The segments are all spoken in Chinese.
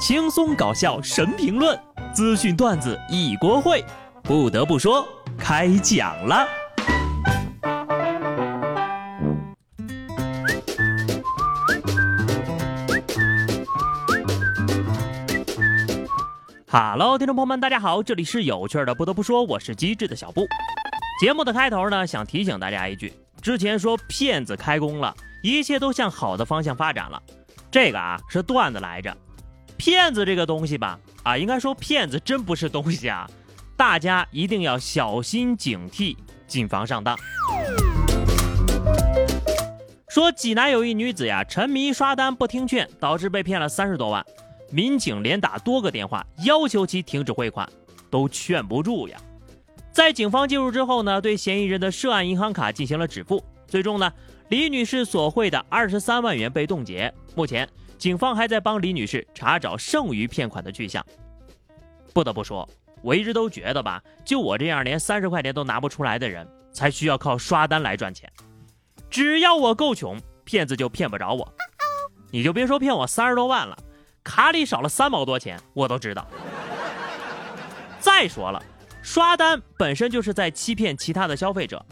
轻松搞笑神评论，资讯段子一锅烩。不得不说，开讲了。Hello，听众朋友们，大家好，这里是有趣的。不得不说，我是机智的小布。节目的开头呢，想提醒大家一句：之前说骗子开工了，一切都向好的方向发展了。这个啊是段子来着。骗子这个东西吧，啊，应该说骗子真不是东西啊，大家一定要小心警惕，谨防上当。说济南有一女子呀，沉迷刷单不听劝，导致被骗了三十多万。民警连打多个电话，要求其停止汇款，都劝不住呀。在警方介入之后呢，对嫌疑人的涉案银行卡进行了止付，最终呢，李女士所汇的二十三万元被冻结。目前，警方还在帮李女士查找剩余骗款的去向。不得不说，我一直都觉得吧，就我这样连三十块钱都拿不出来的人，才需要靠刷单来赚钱。只要我够穷，骗子就骗不着我。你就别说骗我三十多万了。卡里少了三毛多钱，我都知道。再说了，刷单本身就是在欺骗其他的消费者，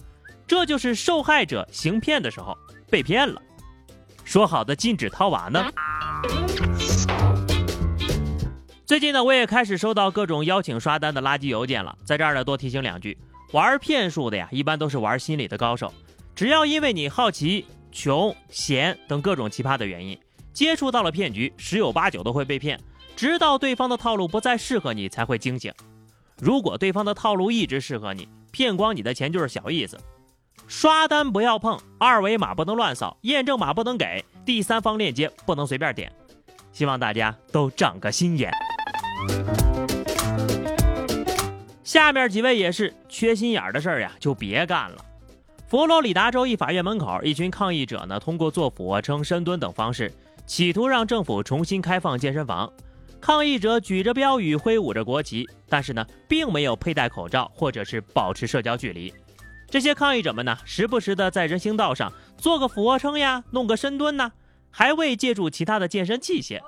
这就是受害者行骗的时候被骗了。说好的禁止套娃呢？最近呢，我也开始收到各种邀请刷单的垃圾邮件了。在这儿呢，多提醒两句：玩骗术的呀，一般都是玩心理的高手。只要因为你好奇、穷、闲等各种奇葩的原因。接触到了骗局，十有八九都会被骗，直到对方的套路不再适合你才会惊醒。如果对方的套路一直适合你，骗光你的钱就是小意思。刷单不要碰，二维码不能乱扫，验证码不能给，第三方链接不能随便点。希望大家都长个心眼。下面几位也是缺心眼儿的事儿呀，就别干了。佛罗里达州一法院门口，一群抗议者呢，通过做俯卧撑、深蹲等方式。企图让政府重新开放健身房，抗议者举着标语，挥舞着国旗，但是呢，并没有佩戴口罩或者是保持社交距离。这些抗议者们呢，时不时的在人行道上做个俯卧撑呀，弄个深蹲呐，还未借助其他的健身器械，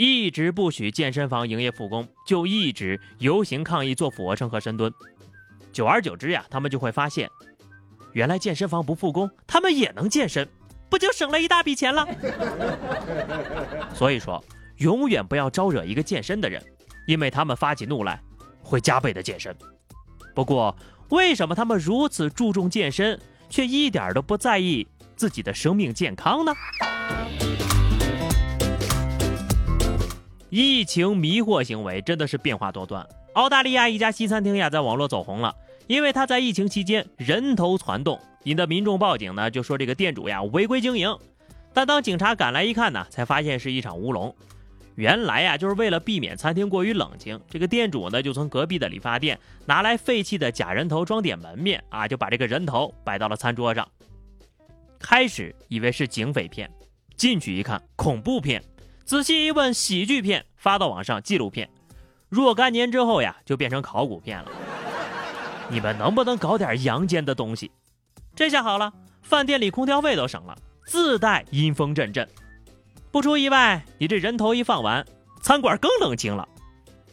一直不许健身房营业复工，就一直游行抗议做俯卧撑和深蹲。久而久之呀，他们就会发现，原来健身房不复工，他们也能健身。不就省了一大笔钱了？所以说，永远不要招惹一个健身的人，因为他们发起怒来会加倍的健身。不过，为什么他们如此注重健身，却一点都不在意自己的生命健康呢？疫情迷惑行为真的是变化多端。澳大利亚一家西餐厅呀，在网络走红了，因为他在疫情期间人头攒动。引得民众报警呢，就说这个店主呀违规经营。但当警察赶来一看呢，才发现是一场乌龙。原来呀，就是为了避免餐厅过于冷清，这个店主呢就从隔壁的理发店拿来废弃的假人头装点门面啊，就把这个人头摆到了餐桌上。开始以为是警匪片，进去一看恐怖片，仔细一问喜剧片，发到网上纪录片。若干年之后呀，就变成考古片了。你们能不能搞点阳间的东西？这下好了，饭店里空调费都省了，自带阴风阵阵。不出意外，你这人头一放完，餐馆更冷清了。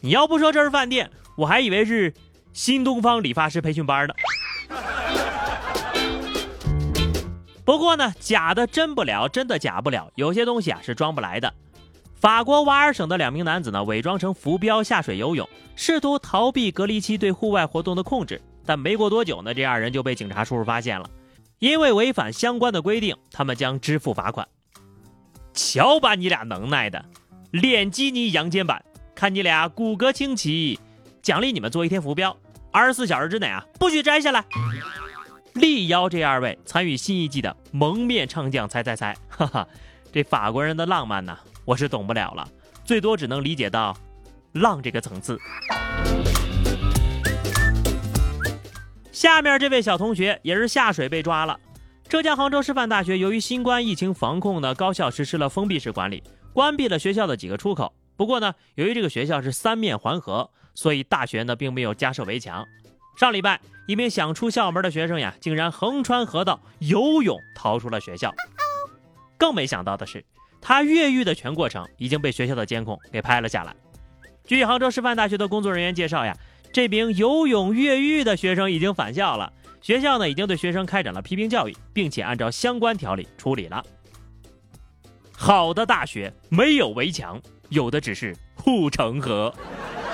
你要不说这是饭店，我还以为是新东方理发师培训班呢。不过呢，假的真不了，真的假不了，有些东西啊是装不来的。法国瓦尔省的两名男子呢，伪装成浮标下水游泳，试图逃避隔离期对户外活动的控制。但没过多久呢，这二人就被警察叔叔发现了，因为违反相关的规定，他们将支付罚款。瞧把你俩能耐的，脸基尼阳间版，看你俩骨骼清奇，奖励你们做一天浮标，二十四小时之内啊，不许摘下来。力邀这二位参与新一季的蒙面唱将猜猜猜，哈哈，这法国人的浪漫呢，我是懂不了了，最多只能理解到浪这个层次。下面这位小同学也是下水被抓了。浙江杭州师范大学由于新冠疫情防控呢，高校实施了封闭式管理，关闭了学校的几个出口。不过呢，由于这个学校是三面环河，所以大学呢并没有加设围墙。上礼拜，一名想出校门的学生呀，竟然横穿河道游泳逃出了学校。更没想到的是，他越狱的全过程已经被学校的监控给拍了下来。据杭州师范大学的工作人员介绍呀，这名游泳越狱的学生已经返校了，学校呢已经对学生开展了批评教育，并且按照相关条例处理了。好的大学没有围墙，有的只是护城河。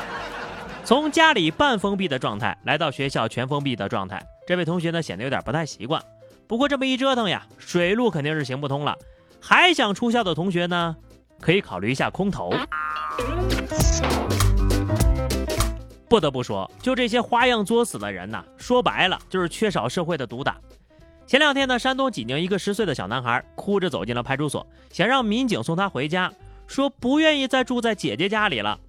从家里半封闭的状态来到学校全封闭的状态，这位同学呢显得有点不太习惯。不过这么一折腾呀，水路肯定是行不通了。还想出校的同学呢，可以考虑一下空投。不得不说，就这些花样作死的人呐，说白了就是缺少社会的毒打。前两天呢，山东济宁一个十岁的小男孩哭着走进了派出所，想让民警送他回家，说不愿意再住在姐姐家里了。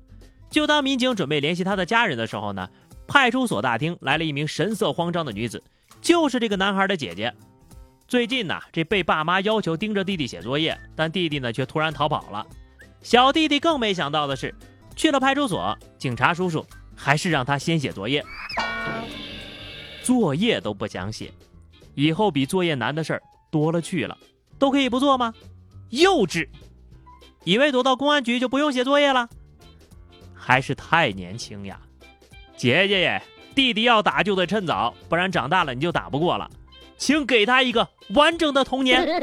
就当民警准备联系他的家人的时候呢，派出所大厅来了一名神色慌张的女子，就是这个男孩的姐姐。最近呢，这被爸妈要求盯着弟弟写作业，但弟弟呢却突然逃跑了。小弟弟更没想到的是，去了派出所，警察叔叔还是让他先写作业，作业都不想写。以后比作业难的事儿多了去了，都可以不做吗？幼稚！以为躲到公安局就不用写作业了？还是太年轻呀！姐姐耶，弟弟要打就得趁早，不然长大了你就打不过了。请给他一个完整的童年。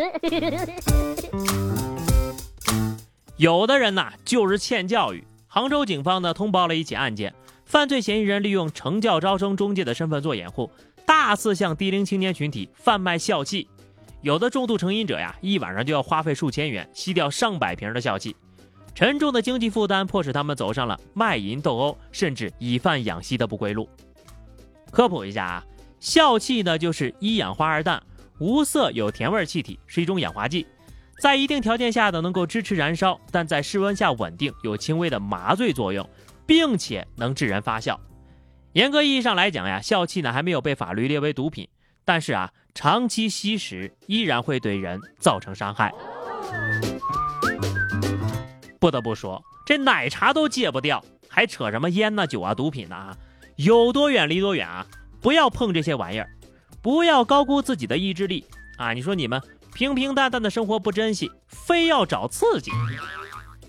有的人呐，就是欠教育。杭州警方呢通报了一起案件，犯罪嫌疑人利用成教招生中介的身份做掩护，大肆向低龄青年群体贩卖笑气。有的重度成瘾者呀，一晚上就要花费数千元吸掉上百瓶的笑气，沉重的经济负担迫使他们走上了卖淫斗殴，甚至以贩养吸的不归路。科普一下啊。笑气呢，就是一氧化二氮，无色有甜味气体，是一种氧化剂，在一定条件下呢，能够支持燃烧，但在室温下稳定，有轻微的麻醉作用，并且能致人发笑。严格意义上来讲呀，笑气呢还没有被法律列为毒品，但是啊，长期吸食依然会对人造成伤害。不得不说，这奶茶都戒不掉，还扯什么烟呢、酒啊、毒品呢？有多远离多远啊！不要碰这些玩意儿，不要高估自己的意志力啊！你说你们平平淡淡的生活不珍惜，非要找刺激。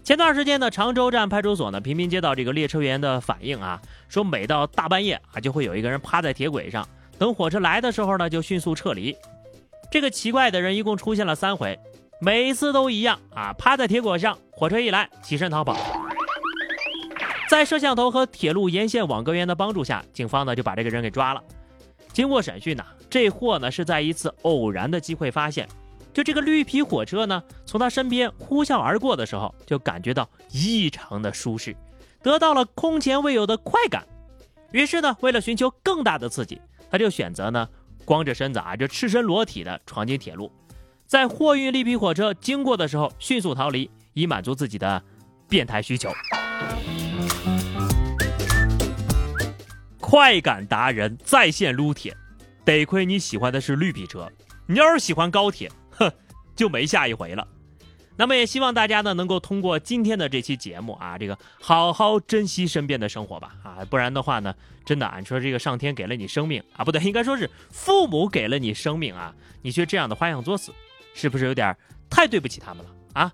前段时间呢，常州站派出所呢频频接到这个列车员的反映啊，说每到大半夜啊，就会有一个人趴在铁轨上，等火车来的时候呢，就迅速撤离。这个奇怪的人一共出现了三回，每一次都一样啊，趴在铁轨上，火车一来起身逃跑。在摄像头和铁路沿线网格员的帮助下，警方呢就把这个人给抓了。经过审讯呢，这货呢是在一次偶然的机会发现，就这个绿皮火车呢从他身边呼啸而过的时候，就感觉到异常的舒适，得到了空前未有的快感。于是呢，为了寻求更大的刺激，他就选择呢光着身子啊，就赤身裸体的闯进铁路，在货运绿皮火车经过的时候迅速逃离，以满足自己的变态需求。快感达人在线撸铁，得亏你喜欢的是绿皮车，你要是喜欢高铁，哼，就没下一回了。那么也希望大家呢能够通过今天的这期节目啊，这个好好珍惜身边的生活吧啊，不然的话呢，真的啊你说这个上天给了你生命啊，不对，应该说是父母给了你生命啊，你却这样的花样作死，是不是有点太对不起他们了啊？